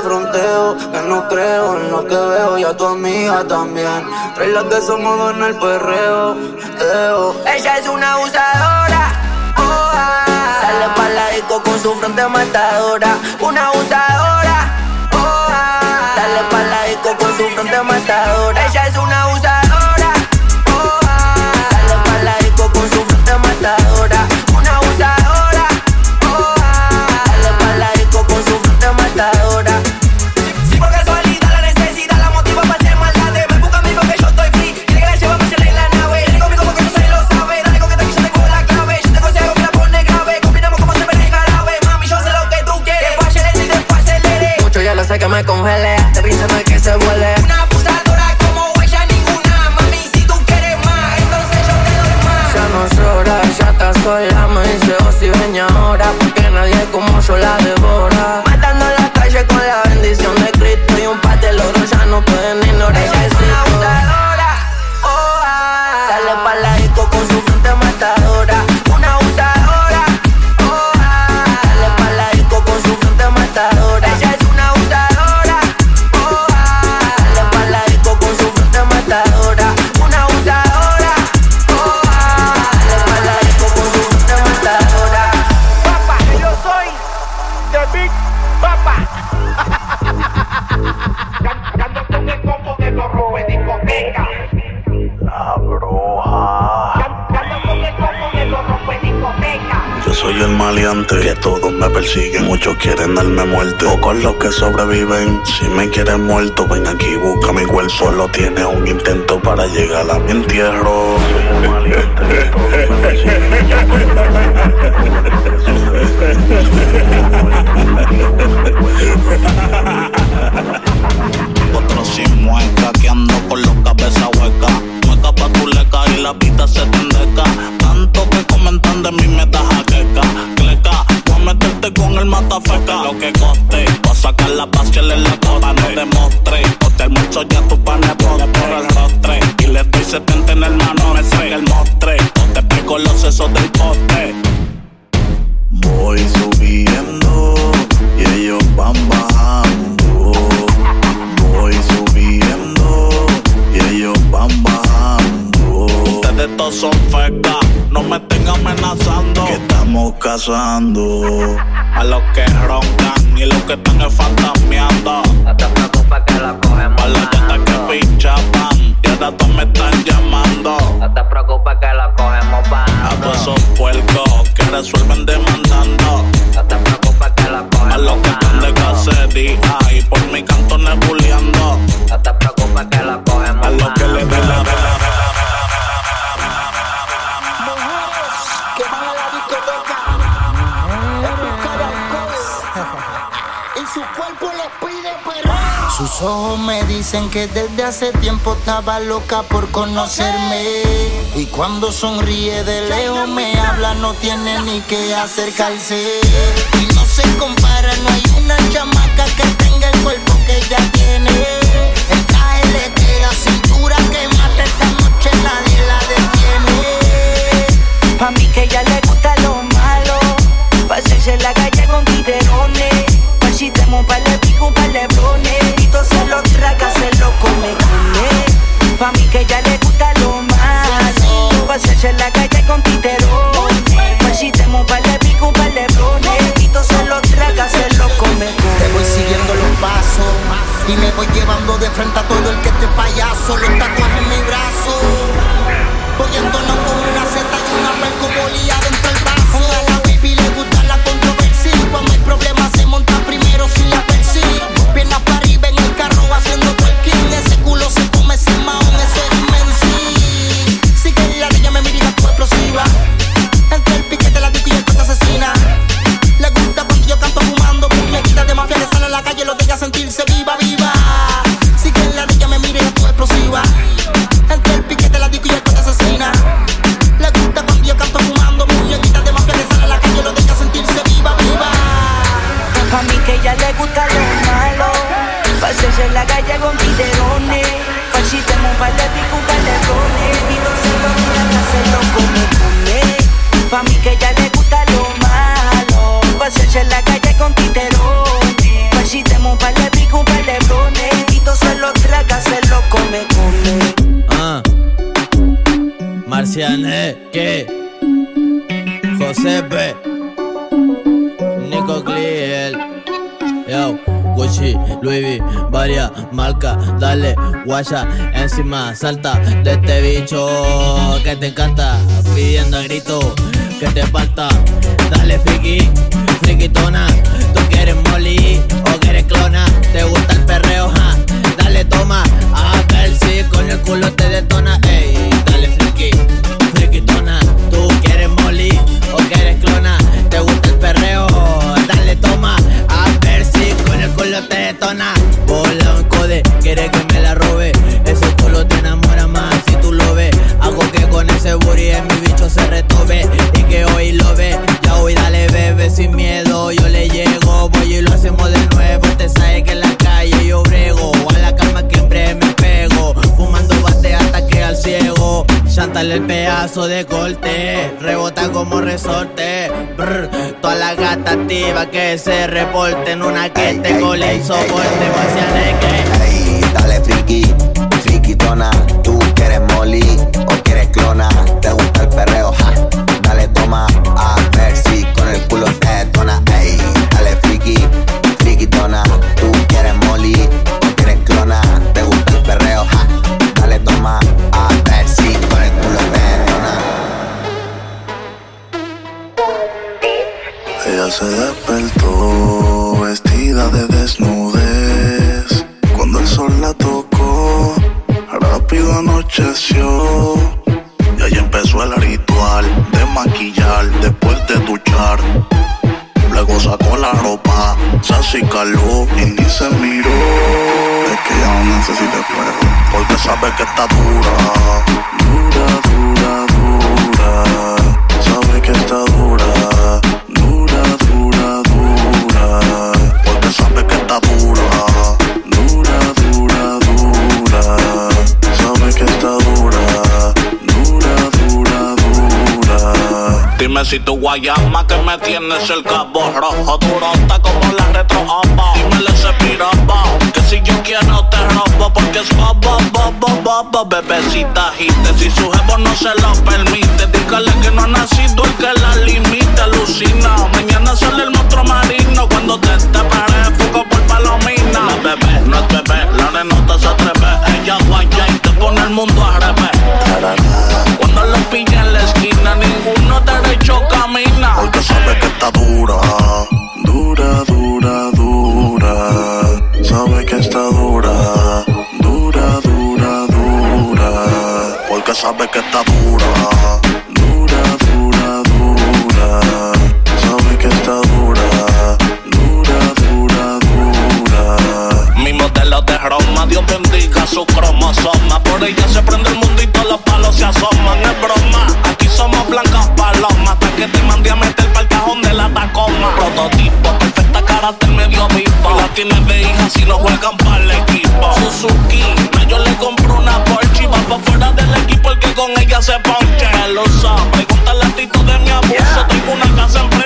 fronteo, que no creo en lo que veo y a tu amiga también. Trae la que somos en el perreo, Ella es una abusadora, oh, ah. Sale pa' la disco con su frente matadora, una abusadora, oh, ah. Sale pa' la disco con su frente matadora. Ella es una que todos me persiguen. Muchos quieren darme muerte, pocos los que sobreviven. Si me quieren muerto, ven aquí, busca mi cuerpo. Solo tiene un intento para llegar a mi entierro. Soy. Otro sin mueca, que ando con los cabezas huecas. Mueca pa' tu leca y la pista se te endeca. Tanto que comentan de mí me jaqueca. Con el matafeca. Lo que coste, voy a sacar la pasión en la copa. No demostré, o te almuerzo ya tu pan de por el rostre. Y le doy 70 en el mano, me saca el mostre. Te explico los sesos del poste. Voy subiendo y ellos van bajando. Voy subiendo y ellos van bajando. Ustedes todos son fecas, no me estén amenazando. Estamos cazando. A los que roncan y los que están te preocupes que la cogemos A las llantas que pinchaban y ahora todos me están llamando. No te preocupes que la cogemos A todos esos puercos que resuelven demandando. No te preocupes que la A cogemos los que están de cacería y por mi canto nebuleando. No te preocupes que la cogemos Ojos me dicen que desde hace tiempo estaba loca por conocerme. Y cuando sonríe de lejos me habla, no tiene ni que acercarse. Y no se compara, no hay una chamaca que salta de este bicho que te encanta, pidiendo a grito que te falta, dale friki, friquitona, tú quieres molly o quieres clona, te gusta el perreo, ja, dale toma, a ver si con el culo te detona, ey, dale friki, friquitona, tú quieres molly o quieres clona, te gusta el perreo, dale toma, a ver si con el culo te detona, bola un code, quiere que me la robe, en mi bicho se retobe y que hoy lo ve, ya hoy dale bebé sin miedo, yo le llego, voy y lo hacemos de nuevo, te sabes que en la calle yo brego, a la cama que siempre me pego, fumando bate hasta que al ciego, chántale el pedazo de corte, rebota como resorte, brr, toda la gata activa que se reporten, una que te cole y soporte, vacía de que Ey, dale friki, friquitona, tú quieres molly o quieres clona, se acicaló y ni se miró. Es que ya no necesita espejo, porque sabe que está. Dura, dura, si tu guayama que me tienes el cabo rojo Durota como la retro Dímele ese piraba Que si yo quiero te robo Porque es bobo, bobo, bobo Bebecita agite Si su jevo no se lo permite Dígale que no ha nacido el que la limite Alucina. Mañana sale el monstruo marino Cuando te te pare fuego por palomina La bebé no es bebé La arenota se atreve Ella guaya y te pone el mundo al revés Cuando los pilla en la esquina Ninguno derecho camina Porque sabe que está dura, dura, dura, dura. Sabe que está dura, dura, dura, dura. Porque sabe que está dura, Dios bendiga su cromosoma. Por ella se prende el mundo y todos los palos se asoman. Es broma, aquí somos blancas palomas. Hasta que te mandé a meter pa'l cajón de la tacoma. Prototipo, perfecta carácter medio vivo. La tiene de hija si no juegan para el equipo. Suzuki, yo le compro una Porsche. y Va pa' fuera del equipo el que con ella se ponche. El uso, pregúntale a Tito de mi abuso. Tengo una casa en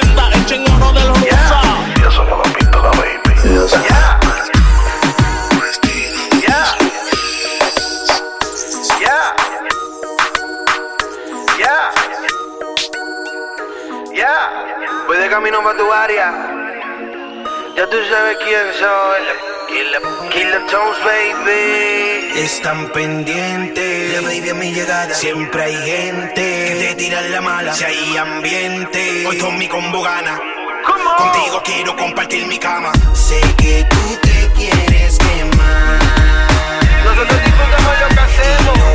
Tu área. Ya tú sabes quién soy. Killer, Killer Tones, baby. Están pendientes de baby a mi llegada. Siempre hay gente que te tiran la mala. Si hay ambiente, hoy con mi combo gana. Contigo quiero compartir mi cama. Sé que tú te quieres quemar. Nosotros disfrutamos lo que hacemos.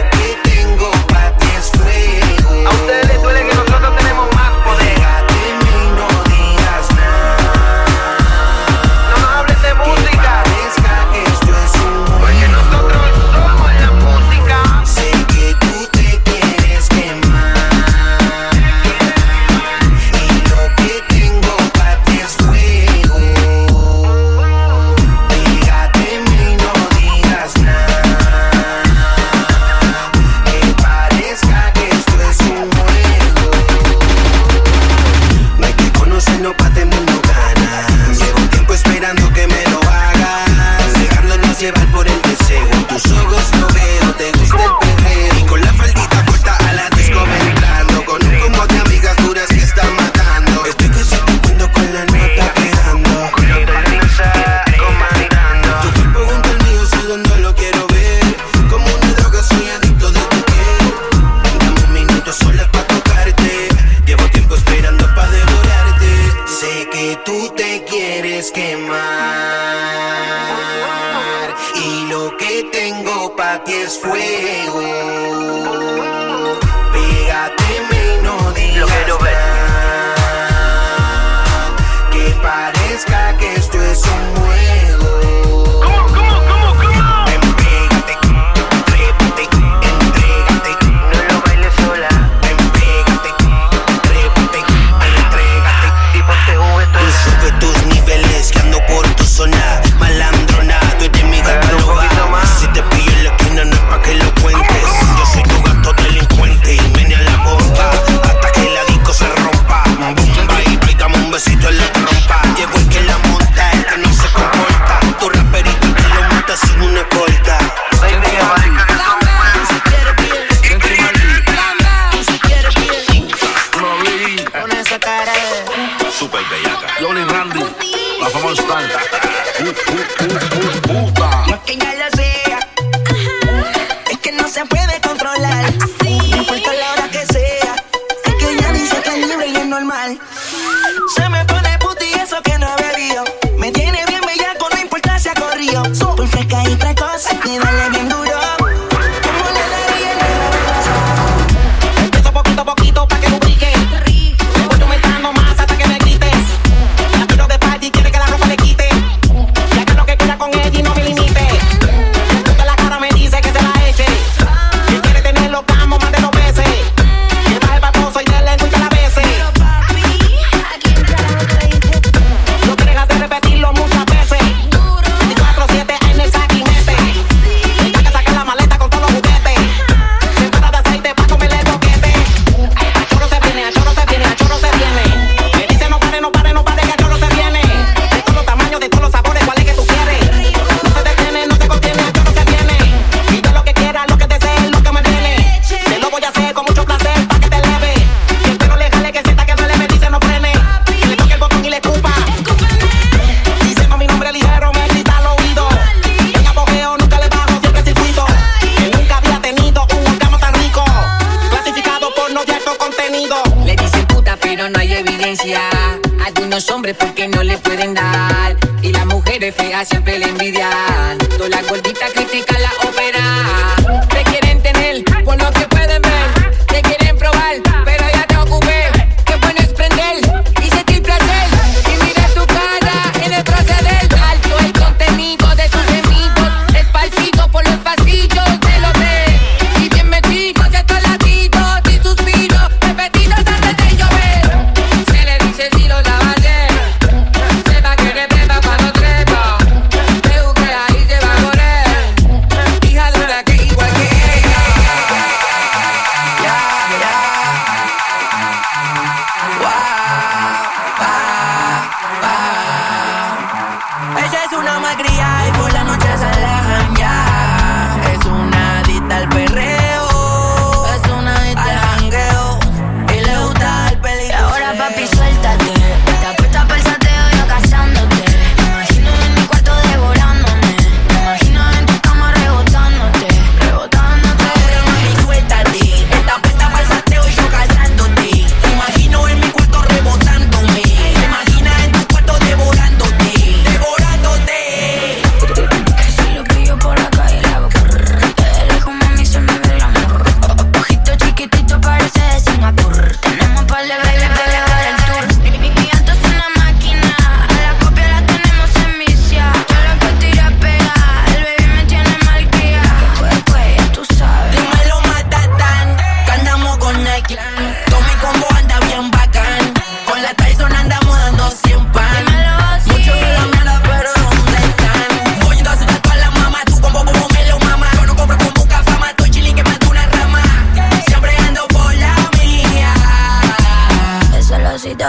fea siempre le envidia.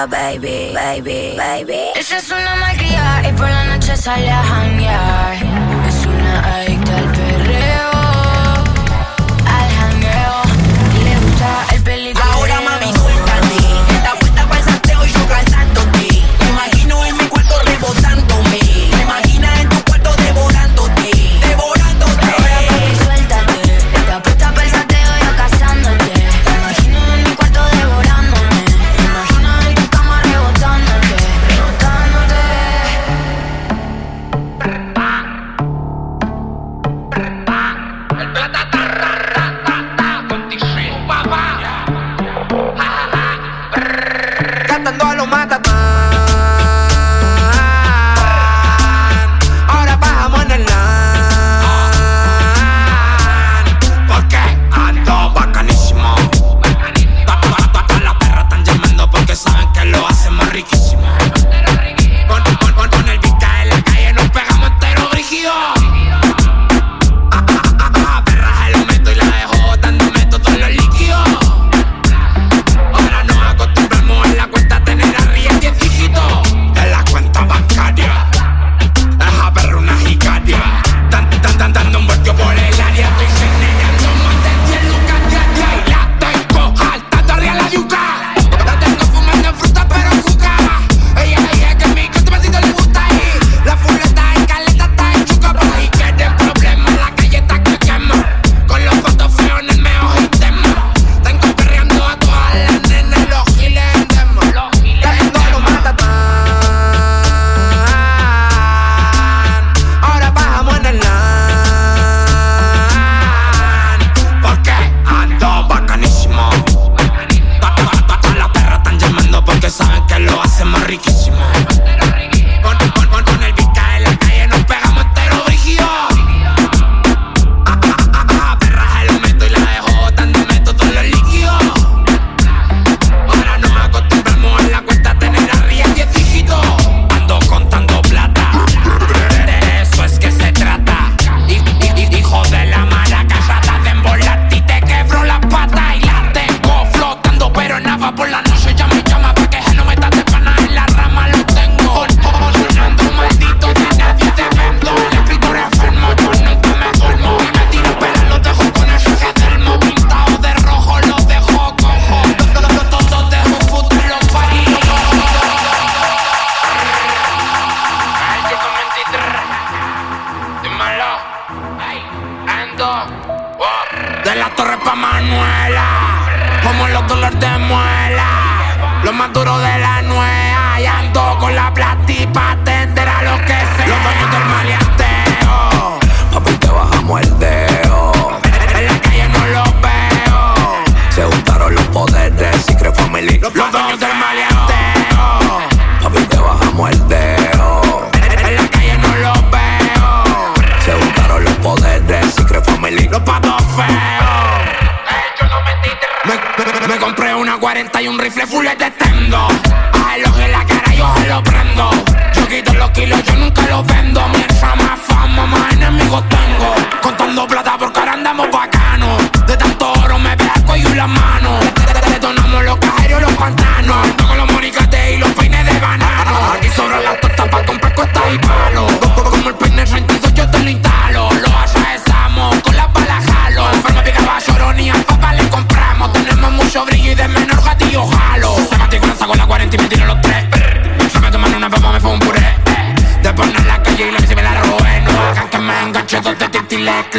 Baby, baby, baby. Esa es una malcriada y por la noche sale a janguear. Es una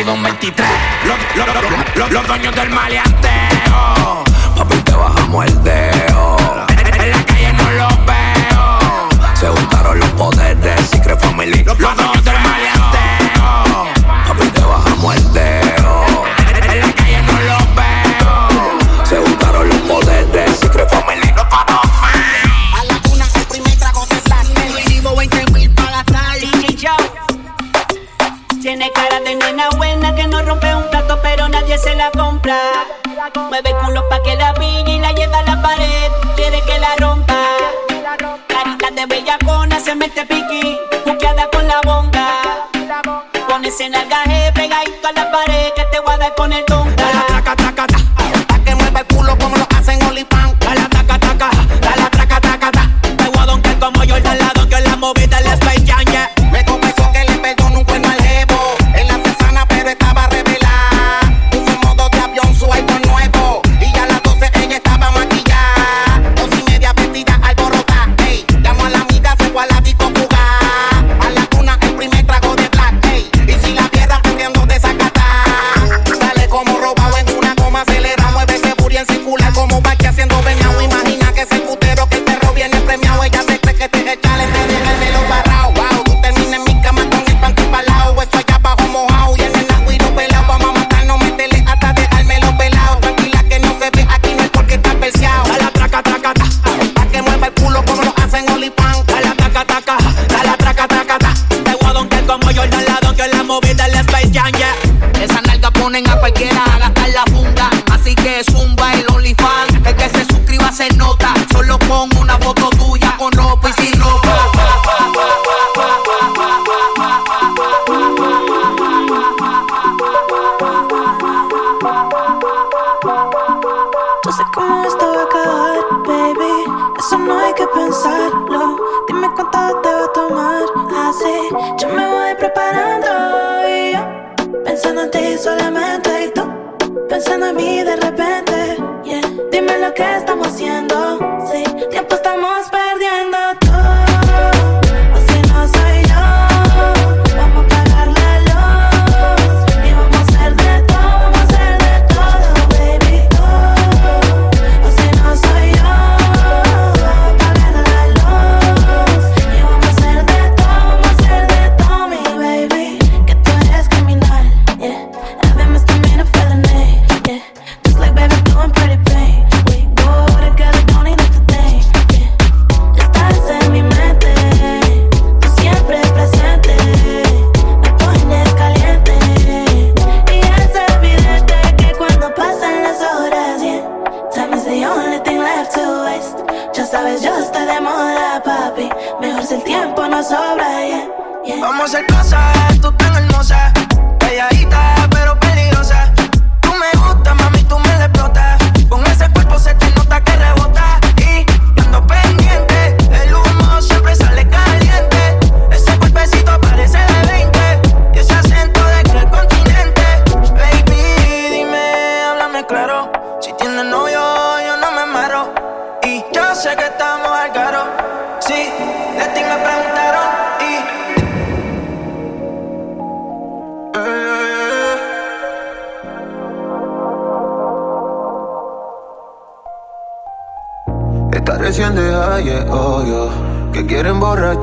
Los, los, los, los dueños del maleanteo. Papi, te bajamos el dedo.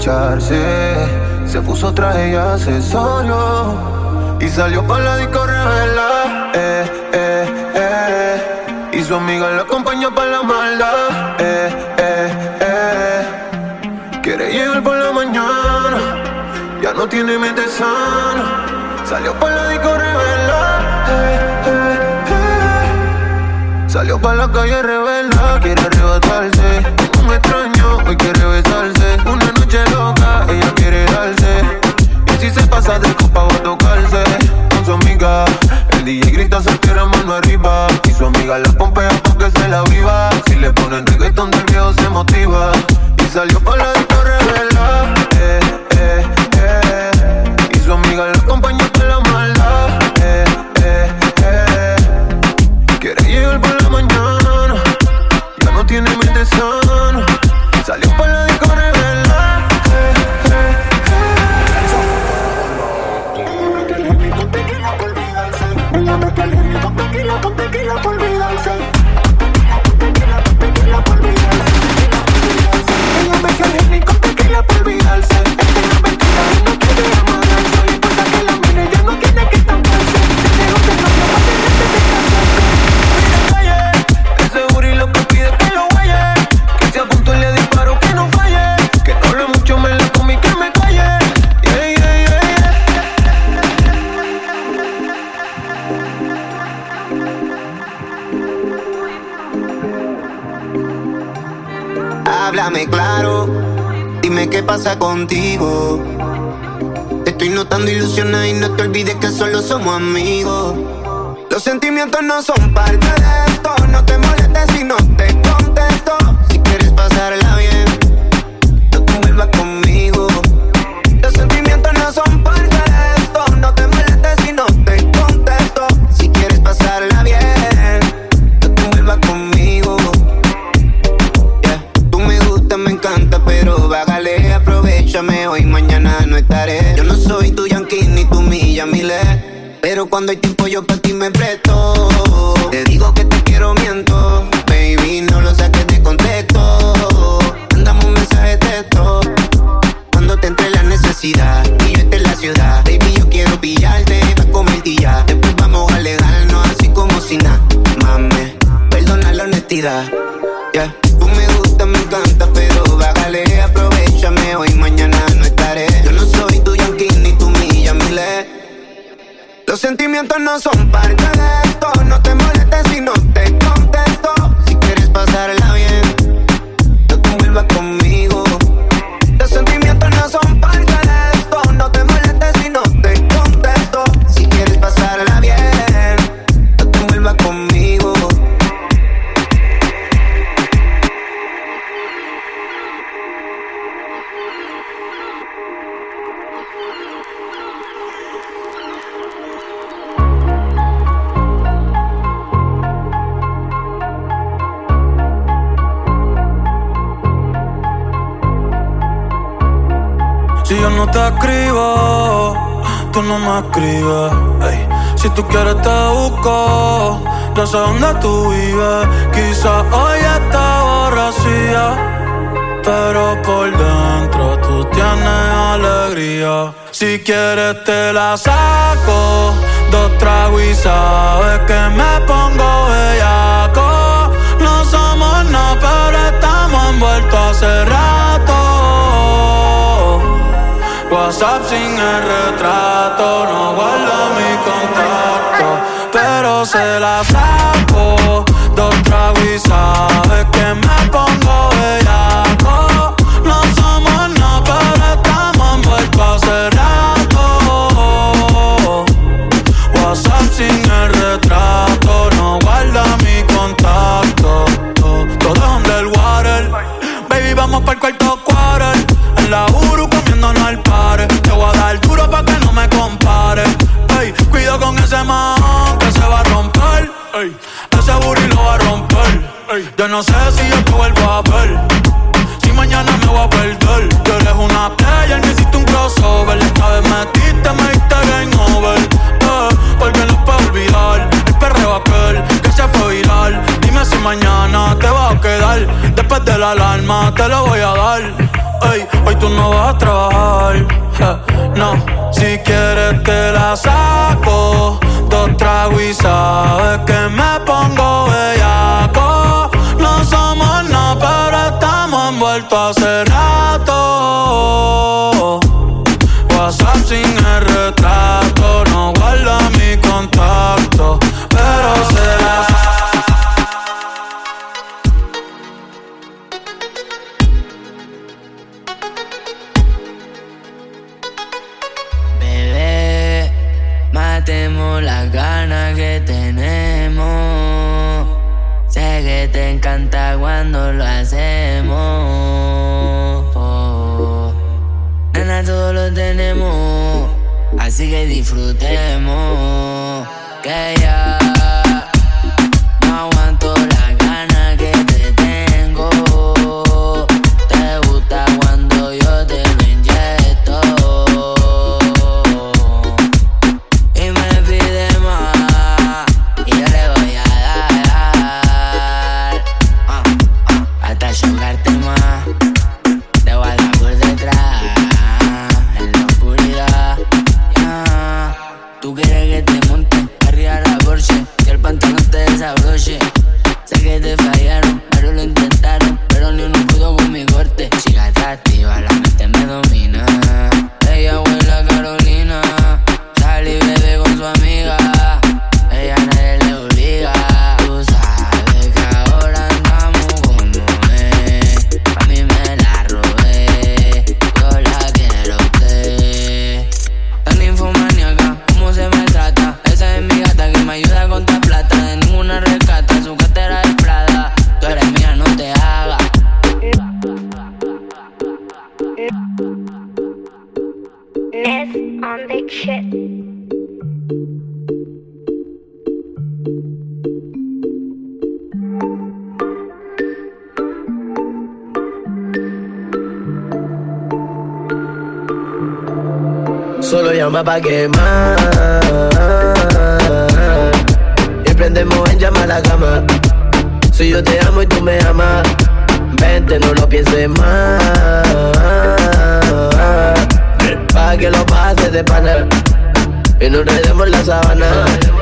Se puso traje y accesorio. Y salió para la disco revela. Eh, eh, eh. Y su amiga la acompañó para la maldad. Eh, eh, eh. Quiere llegar por la mañana. Ya no tiene mente sana. Salió para la disco revela. Eh, eh, eh. Salió para la calle revela. Quiere arrebatarse. Pasa de copa va a tocarse con su amiga. El DJ grita se quiere mano arriba. Y su amiga la pompea porque se la viva. Si le ponen reggaetón del viejo se motiva. Y salió para la disco. Pasa contigo. Te estoy notando ilusionada y no te olvides que solo somos amigos. Los sentimientos no son parte de esto, no te molestes si no te contesto. Si quieres pasarla bien, no cuando hay tiempo yo Si yo no te escribo, tú no me escribes. Si tú quieres te busco, yo sé dónde tú vives. Quizás hoy está borracía, pero por dentro tú tienes alegría. Si quieres te la saco, dos tragos y sabes que me pongo bellaco. No somos nada, pero estamos envueltos hace rato. WhatsApp sin el retrato, no guarda mi contacto, pero se la saco. Dos tragos y sabes que me pongo bellaco. No somos nada, pero estamos envueltos hace rato. WhatsApp sin el retrato, no guarda mi contacto. Todo es underwater, baby, vamos para el cuarto no sé si yo te vuelvo a ver. Si mañana me voy a perder. Tú eres una player, me hiciste un crossover. Esta vez metiste, me diste game over. Eh, porque no puedo olvidar el perreo aquel que se fue viral. Dime si mañana te va a quedar después de la alarma. te lo voy a dar. Ey, hoy tú no vas a trabajar. no, si quieres te la saco. Dos tragos y sabes que me pongo bellaco. Envueltos hace rato. Así que disfrutemos. Que ya shit. Solo llama pa' quemar. Y prendemos en llama la cama. Si yo te amo y tú me amas, vente, no lo pienses más. Pa' que lo de pana. Y nos enredemos la sábana.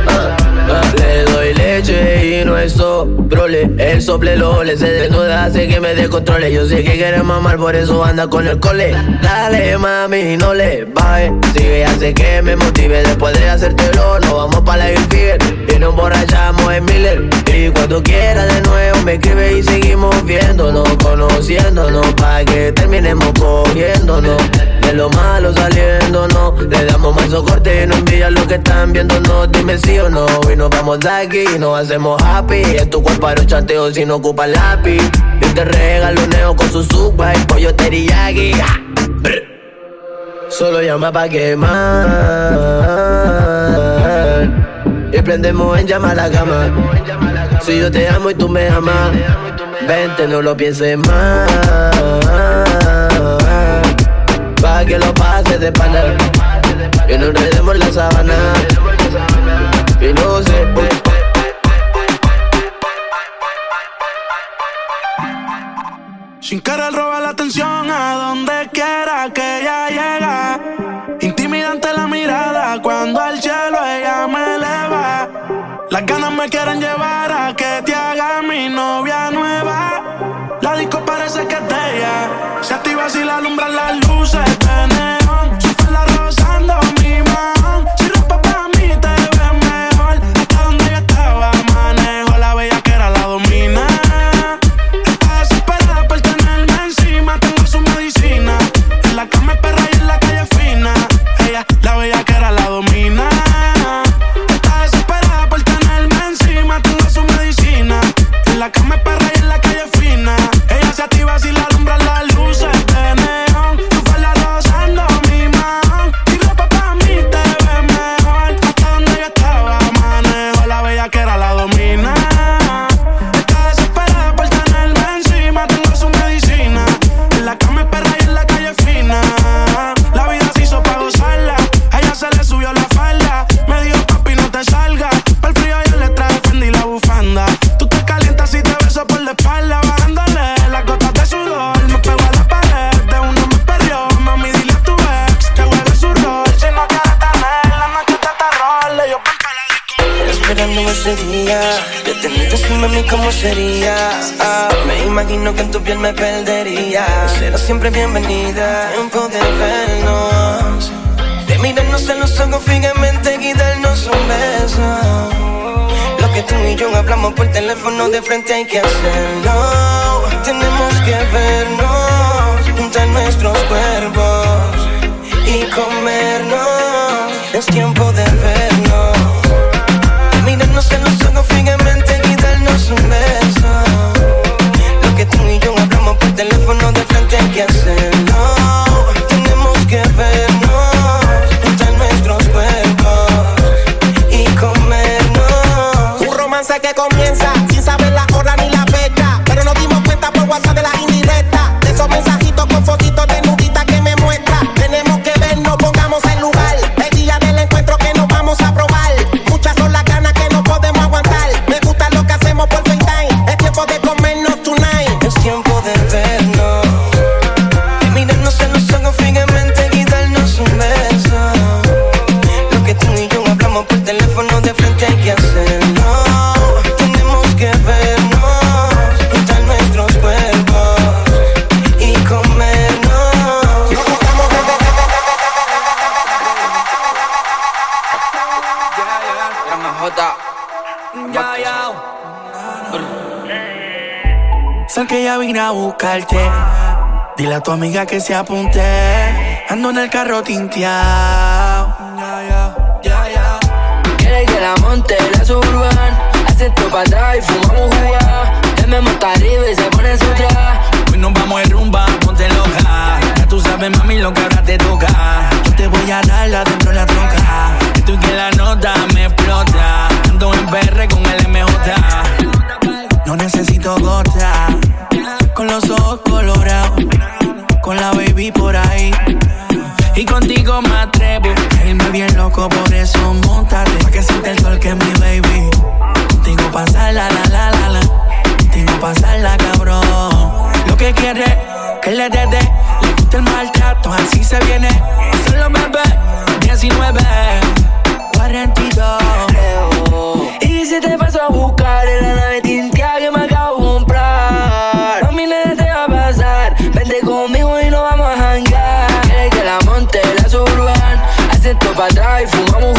Ah, ah. Le doy leche y no es sobrole. El sople lo le se desnuda, hace que me descontrole. Yo sé que quiere mamar, por eso anda con el cole. Dale mami, no le baje. Sigue, hace que me motive. Después de hacértelo, nos vamos para la Hillfield. Y nos emborrachamos en Miller. Y cuando quiera de nuevo me escribe y seguimos viéndonos, conociéndonos. Pa' que terminemos cogiéndonos. De lo malo saliéndonos. Le damos más socorte y no envían lo que están viéndonos. Dime sí o no. Y nos vamos de aquí y nos hacemos happy. En tu cuerpo los chanteos si no ocupa lápiz. Yo te regalo neo con su suba y pollo teriyaki. Ah. Solo llama pa' quemar. Y prendemos en llama la cama. Si yo te amo y tú me amas, vente, no lo pienses más. Pa' que lo pases de pana. Y nos enredemos la sábana. Y no sé. Sin querer robar la atención a donde quiera que ella llega. Intimidante la mirada cuando quieren llevar a que te haga mi novia nueva. La disco parece que es de. Se activa si la alumbran que comienza buscarte. Dile a tu amiga que se apunte. Ando en el carro tinteado. Ya, que la monte la suburban Hace esto para atrás y fumamos jugar Él me monta arriba y se pone su traje Hoy nos vamos de rumba, ponte loca. Ya tú sabes, mami, lo que ahora te toca. Yo te voy a dar la dentro de la troca. Esto y que la nota me explota. Ando en BR con el MJ. No necesito gota. Con los ojos colorados. Con la baby por ahí. Y contigo me atrevo irme bien loco, por eso montate. Pa' que siente el sol que es mi baby. Contigo pasa la la la la. Contigo pasa la cabrón. Lo que quiere que le dé, le gusta el maltrato, así se viene. Solo bebé, 19, 42. Y si te paso a buscar en la nave tintia que me acabo esto para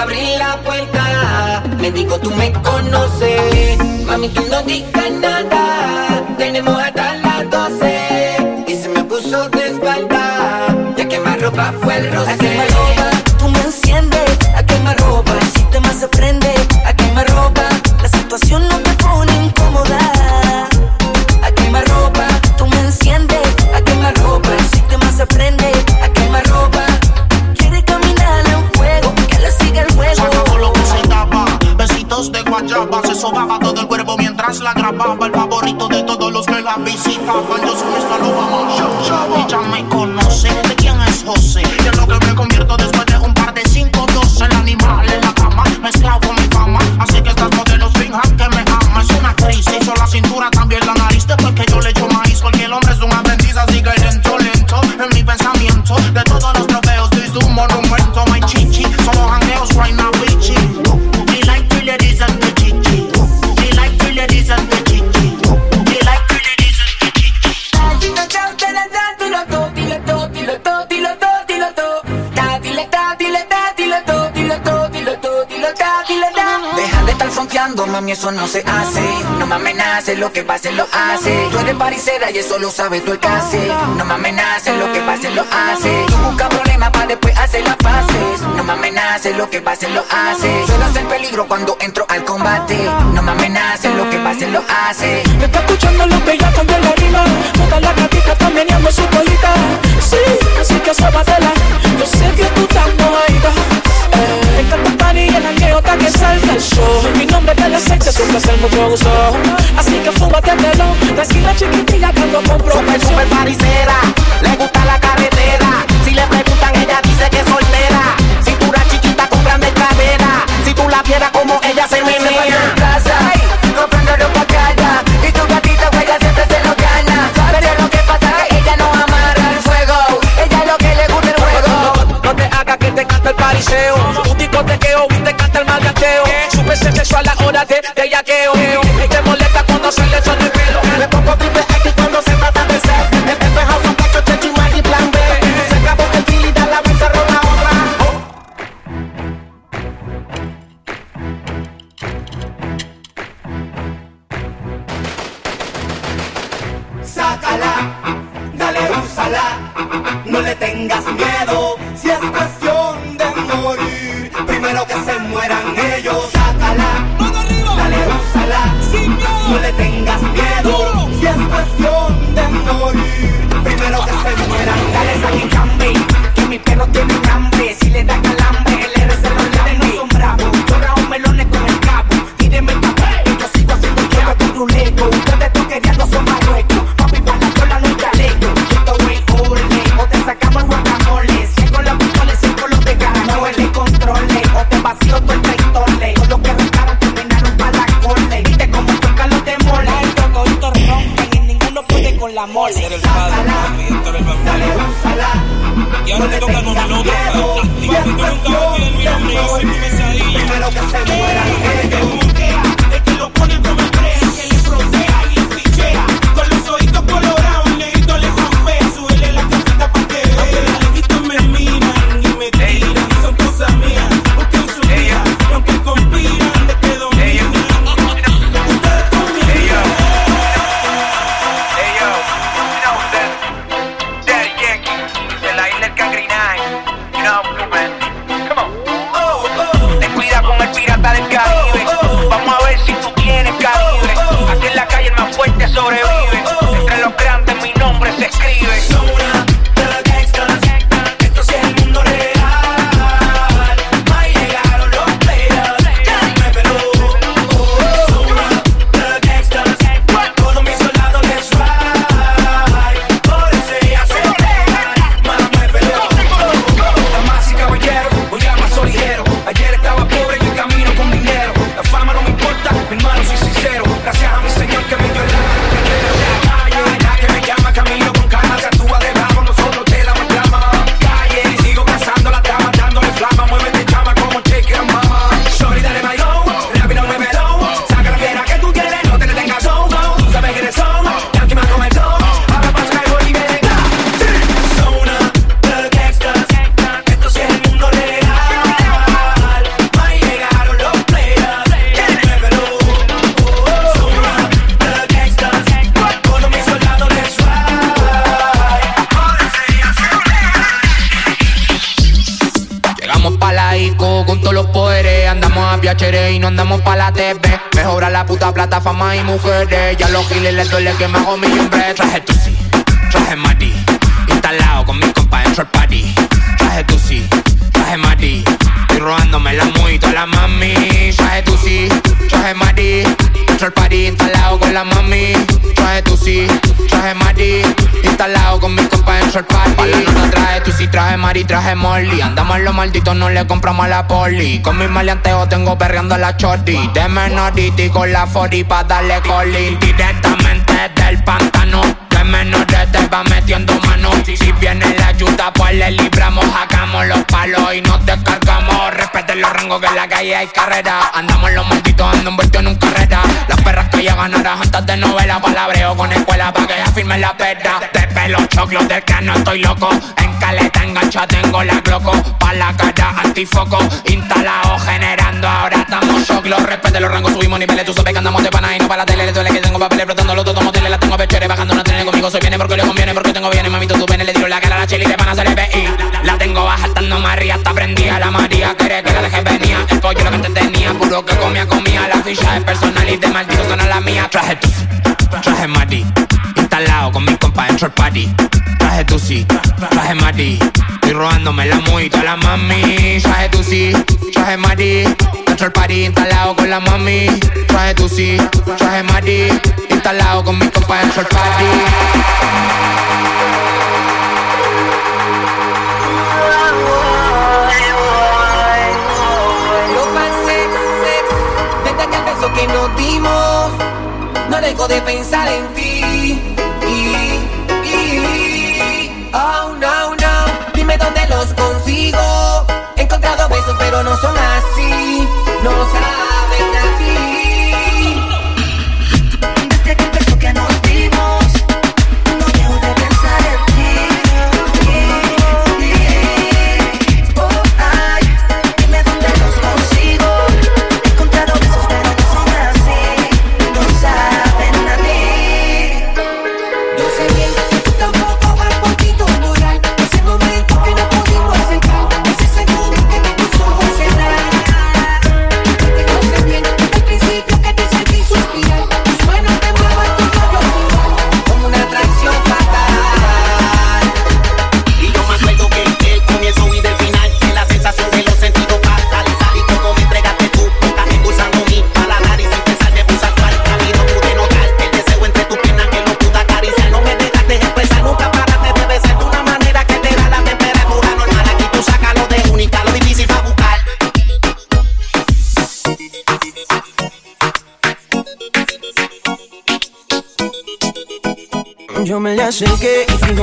Abrí la puerta. Me digo, tú me conoces. Mami, tú no digas nada. Tenemos hasta las 12. Y se me puso de espalda. Ya que más ropa fue el rosé. no se hace. No me amenaces, lo que pase lo hace. Tú eres parisera y eso lo sabe tu alcance. No me amenaces, lo que pase lo hace. Tú busca problemas para después hacer las paces. No me amenaces, lo que pase lo hace. Suelo el peligro cuando entro al combate. No me amenaces, lo que pase lo hace. Me está escuchando los bellacos de la rima. Toda la gatita está meneando su colita. Sí, así que sábatela. mucho. Así que súbate al telón, tranquila chiquitilla que ando con. Super, super parisera, le gusta Compas dentro del party. Pa' nota traje tu sí, traje Mari, traje Molly. Andamos en los malditos, no le compramos la poli. Con mis maleanteos tengo perreando la shorty. De menority con la 40 pa' darle colín. Directamente del pantano. De menores te va metiendo mano. Si viene la ayuda, pues le libramos. Hagamos los palos y nos descargamos. Respeten los rangos que en la calle hay carrera. Andamos los malditos, ando envuelto en un carrera. Las perras que ya ganarás antes de novela. Palabreo con escuela pa' que ya firmen la perra. De pelo choclo del que no estoy loco. En caleta engancha tengo la gloco. Pa' la cara antifoco. Instalado generando. Ahora estamos choclos. Respeten los rangos, subimos niveles. Tú sabes que andamos de pana y no para la tele. Le duele que tengo papeles flotando los dos moteles. La tengo a pechuere bajando una tren conmigo. Soy viene porque le conviene. Porque tengo bienes, mamito, tú vienes. Le tiro la cara a la chile y de pana se La tengo baja, estando María. Está prendida la María. Quiere que la deje venía. El pollo lo que antes tenía. Puro que comía, comía. La ficha es personal y de maldito son a la mía. Traje tu traje Mati. Instalado con mis compas dentro del party. Traje tu sí, traje Mati. Estoy robándome la muy toda la mami. Traje tu sí, traje Mati. Dentro del party instalado con la mami. Traje tu sí, traje Mati. Instalado con pasé, desde aquel beso que nos dimos, no dejo de pensar en ti. Y, y, oh no, no, dime dónde los consigo. He encontrado besos, pero no son así, no saben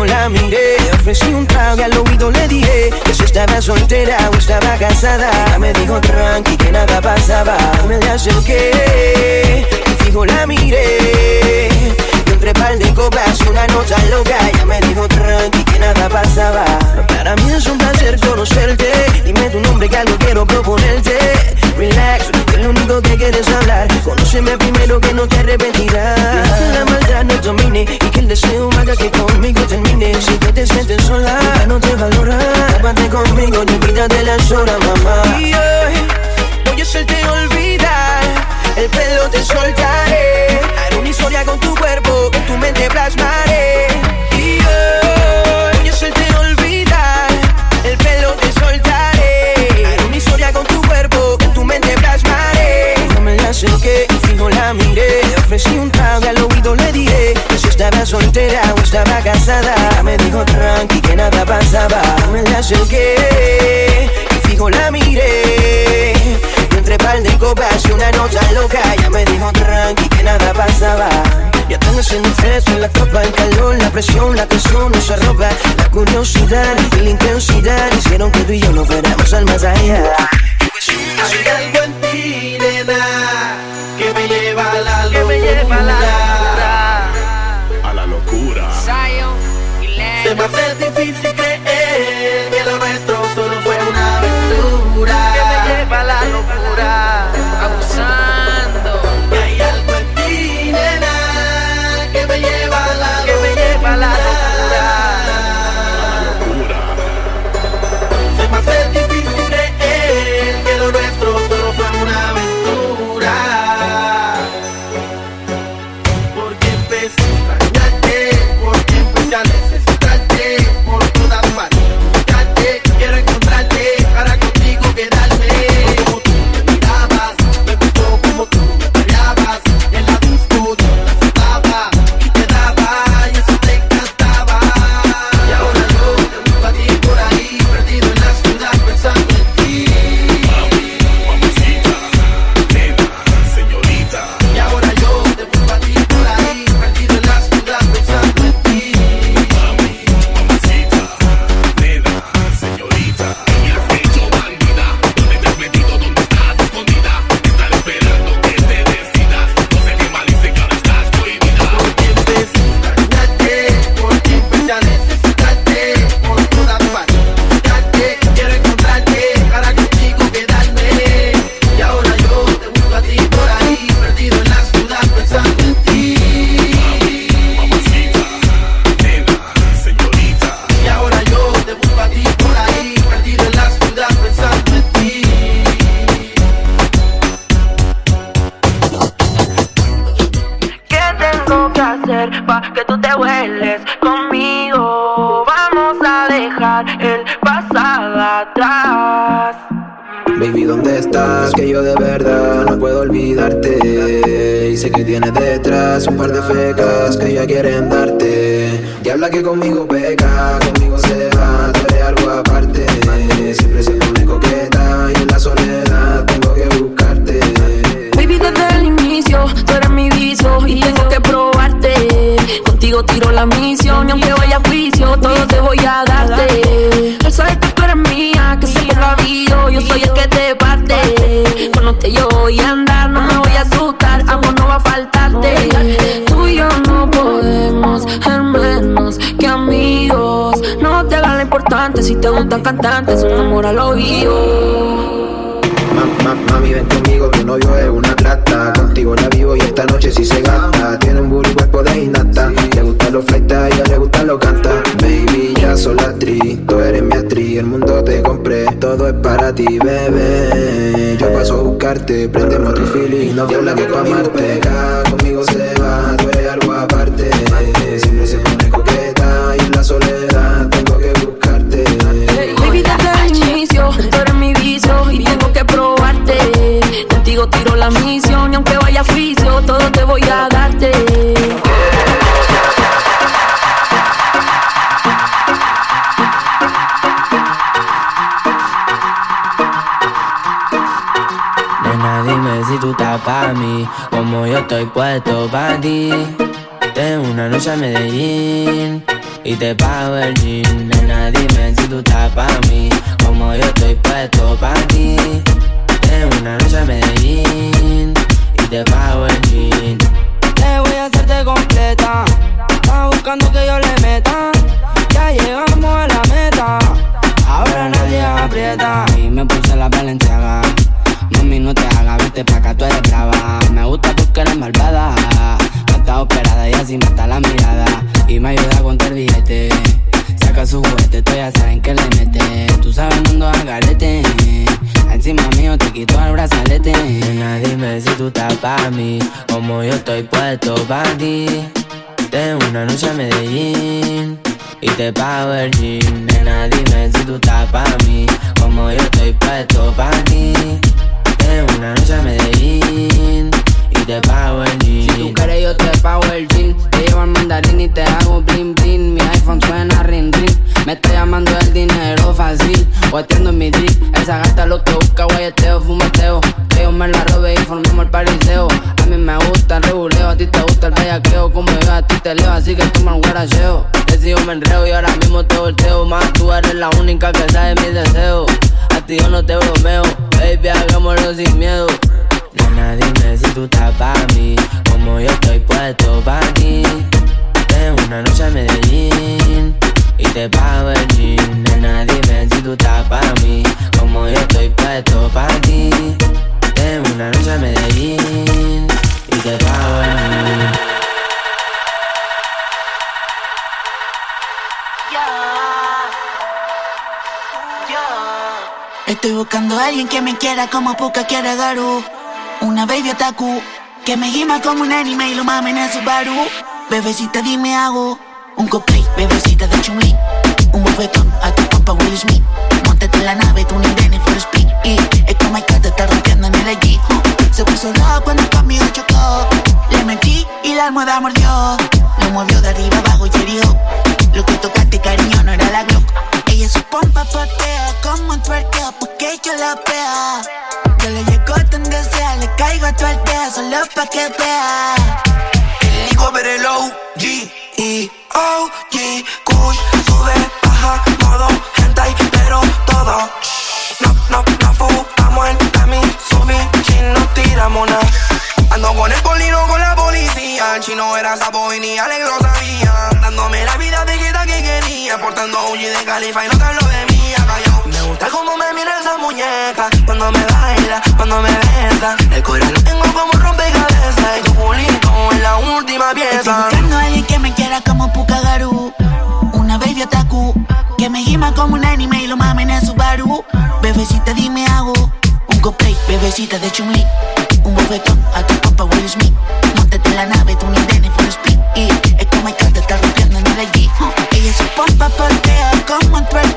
la miré. Ofrecí un trago y al oído le dije que si estaba soltera o estaba casada. Ella me dijo tranqui que nada pasaba. Me le acerqué y fijo la miré. Par copas una nota loca. Ella me dijo tranqui que nada pasaba. Para mí es un placer conocerte. Dime tu nombre que algo quiero proponerte. Relax, que lo único que quieres hablar. Conóceme primero que no te arrepentirás. Que la maldad no domine y que el deseo haga que conmigo termine. Si tú te sientes sola, no te valora. Tápate conmigo y olvídate las horas, mamá. Y hoy voy a hacerte olvidar. El pelo te soltaré. Haré una historia con tu cuerpo, que tu mente plasmaré. Y hoy voy a hacerte olvidar. El pelo te soltaré. Haré una historia con tu cuerpo, que tu mente plasmaré. No me la acerqué y fijo la miré. Le ofrecí un trago y al oído le dije que si estaba soltera o estaba casada. Me dijo tranqui que nada pasaba. No me la acerqué y fijo la miré. Y par de copas y una nota loca, ella me dijo tranqui que nada pasaba. Ya están haciendo efecto en la copa, el calor, la presión, la tensión, esa ropa, la curiosidad y la intensidad hicieron que tú y yo nos fuéramos al más allá. Hay algo en ti, nena, que me lleva a la locura. A la locura. Se me hace difícil Baby, ¿dónde estás? Que yo de verdad no puedo olvidarte. Y sé que tienes detrás un par de fecas que ya quieren darte. Diabla que conmigo peca, conmigo se va, eres algo aparte. Siempre se pone coqueta y en la soledad tengo que buscarte. Baby, desde el inicio, tú eres mi vicio y tengo que probarte. Contigo tiro la misión y aunque vaya a juicio, todo te voy a darte. Él usted yo voy a andar, no me voy a asustar, amor no va a faltarte. Tú y yo no podemos ser menos que amigos. No te hagas lo importante, si te gustan cantantes, un amor al oído. Ma- ma- mami, ven conmigo, tu novio es una plata. Contigo la vivo y esta noche sí se gasta. Tiene un booty cuerpo de innata. Le gustan los fleitas, ella le gusta lo canta. Baby, ya soy la actriz, tú eres todo es para ti, bebé. Yo paso a buscarte, prendemos otro feeling. No habla que pa' amarte. Conmigo se va, tú eres algo aparte. Siempre se pone coqueta y en la soledad tengo que buscarte. Baby, desde el inicio, tú eres mi vicio y tengo que probarte. Contigo tiro la misión si tú estás pa' mí, como yo estoy puesto pa' ti. Tengo una noche a Medellín y te pago el jean. Nena, dime si tú estás pa' mí, como yo estoy puesto pa' ti. Tengo una noche a Medellín y te pago el jean. Te voy a hacerte completa. Estás buscando que yo le meta. Ya llegamos a la meta. Ahora nadie aprieta. Y me puse la valenciaga. Mami, no te hagas, vete pa' acá, tú eres brava. Me gusta porque eres malvada. Está operada y así mata la mirada. Y me ayuda a contar billete. Saca su juguete, tú ya saben que le mete. Tú sabes, mundo al garete. Encima mío te quito el brazalete. Nena, dime si tú estás pa' mí, como yo estoy puesto pa' ti. Tengo una noche a Medellín y te pago el jean. Nena, dime si tú estás pa' mí, como yo estoy puesto pa' ti. Una noche a Medellín y te pago el jean. Si tú quieres yo te pago el jean. Te llevo al mandarín y te hago bling bling. Mi iPhone suena ring ring Me está llamando el dinero fácil. Guateando en mi drip Esa gata lo que busca guayeteo, fumeteo. Que yo me la robe y formemos el pariseo. A mí me gusta el reguleo A ti te gusta el bellaqueo. Como yo a ti te leo Así que toma el guaracheo. Decido me enreo y ahora mismo te volteo. Más tú eres la única que sabe mis deseos Yo no te bromeo Baby, hagámoslo sin miedo Nena, dime si tú estás pa' mí, como yo estoy puesto pa' ti. Tengo una noche a Medellín y te pago el jean. Nena, dime si tú estás pa' mí, como yo estoy puesto pa' ti. Tengo una noche a Medellín y te pago el jean. Estoy buscando a alguien que me quiera como Puka quiere Garu. Una baby otaku que me gima como un anime y lo mame en el Subaru. Bebecita, dime hago un cosplay, bebecita de chun Un bofetón a tu compa Will Smith. Montate en la nave, tú ni Denny for speed. Y es el te está rompiendo en el allí. Se puso rojo cuando conmigo chocó. Le metí y la almohada mordió. Lo movió de arriba abajo y herió. Lo que tocaste, cariño, no era la Glock. Ella su pompa patea como un twerkeo porque yo la vea. Yo le llego donde sea, le caigo a tu solo pa' que vea. El ver el OG y OG Kush sube, baja, modo hentai, pero todo No, no, no fumamos en la mi subí, chino tiramos na Ando con el polino con la policía. El chino era sapo y ni Alex lo sabía. Dándome la vida de quita que quería. Portando OG de califa y no te hablo de mí callao. Me gusta cómo me mira esa muñeca. Cuando me baila, cuando me besa. El corazón lo tengo como rompecabezas. Y tu culito es la última Estoy pieza buscando a alguien que me quiera como Pukagaru. Una baby otaku que me gima como un anime y lo mame en el Subaru. Bebecita, dime hago un cosplay, bebecita de chun Un bofetón a tu compa Will Smith. Montate en la nave, tú ni Denny for speed. Y es como el que te está rompiendo en el allí. Ella su pompa portea como twerkeo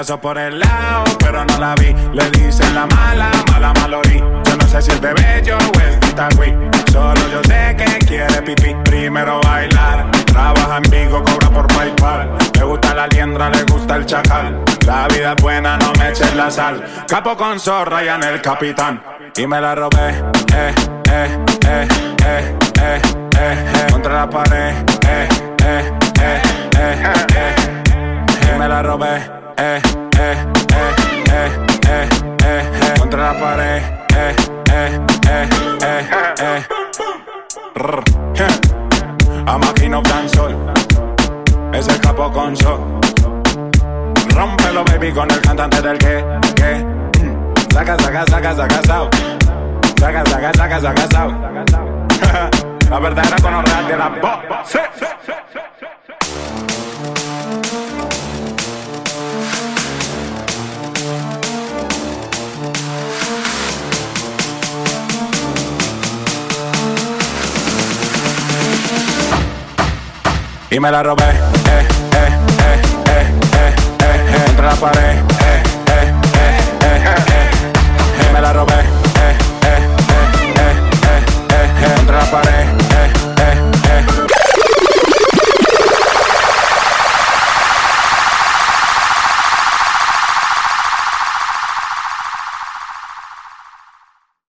pasó por el lado, pero no la vi. Le dicen la mala, mala malorí. Yo no sé si es de bello o es de. Solo yo sé que quiere pipí. Primero bailar, trabaja en Vigo, cobra por PayPal. Le gusta la liendra, le gusta el chacal. La vida es buena, no me eches la sal. Capo con zorra y en el capitán. Y me la robé, eh, eh, eh, eh, eh, eh, eh. Contra la pared, eh, eh, eh, eh, eh. Y me la robé, eh, eh, eh, eh, eh, eh, eh. Contra la pared, eh, eh, eh, eh, eh. Rr, yeah. Of dancehall Es el capo con sol Rómpelo baby con el cantante del que, que mm. Saca, saca, saca, saca, sao Saca, saca, saca, saca, sao La verdadera con de la voz y me la robé. Eh, eh, eh, eh, eh, eh, eh, entre la pared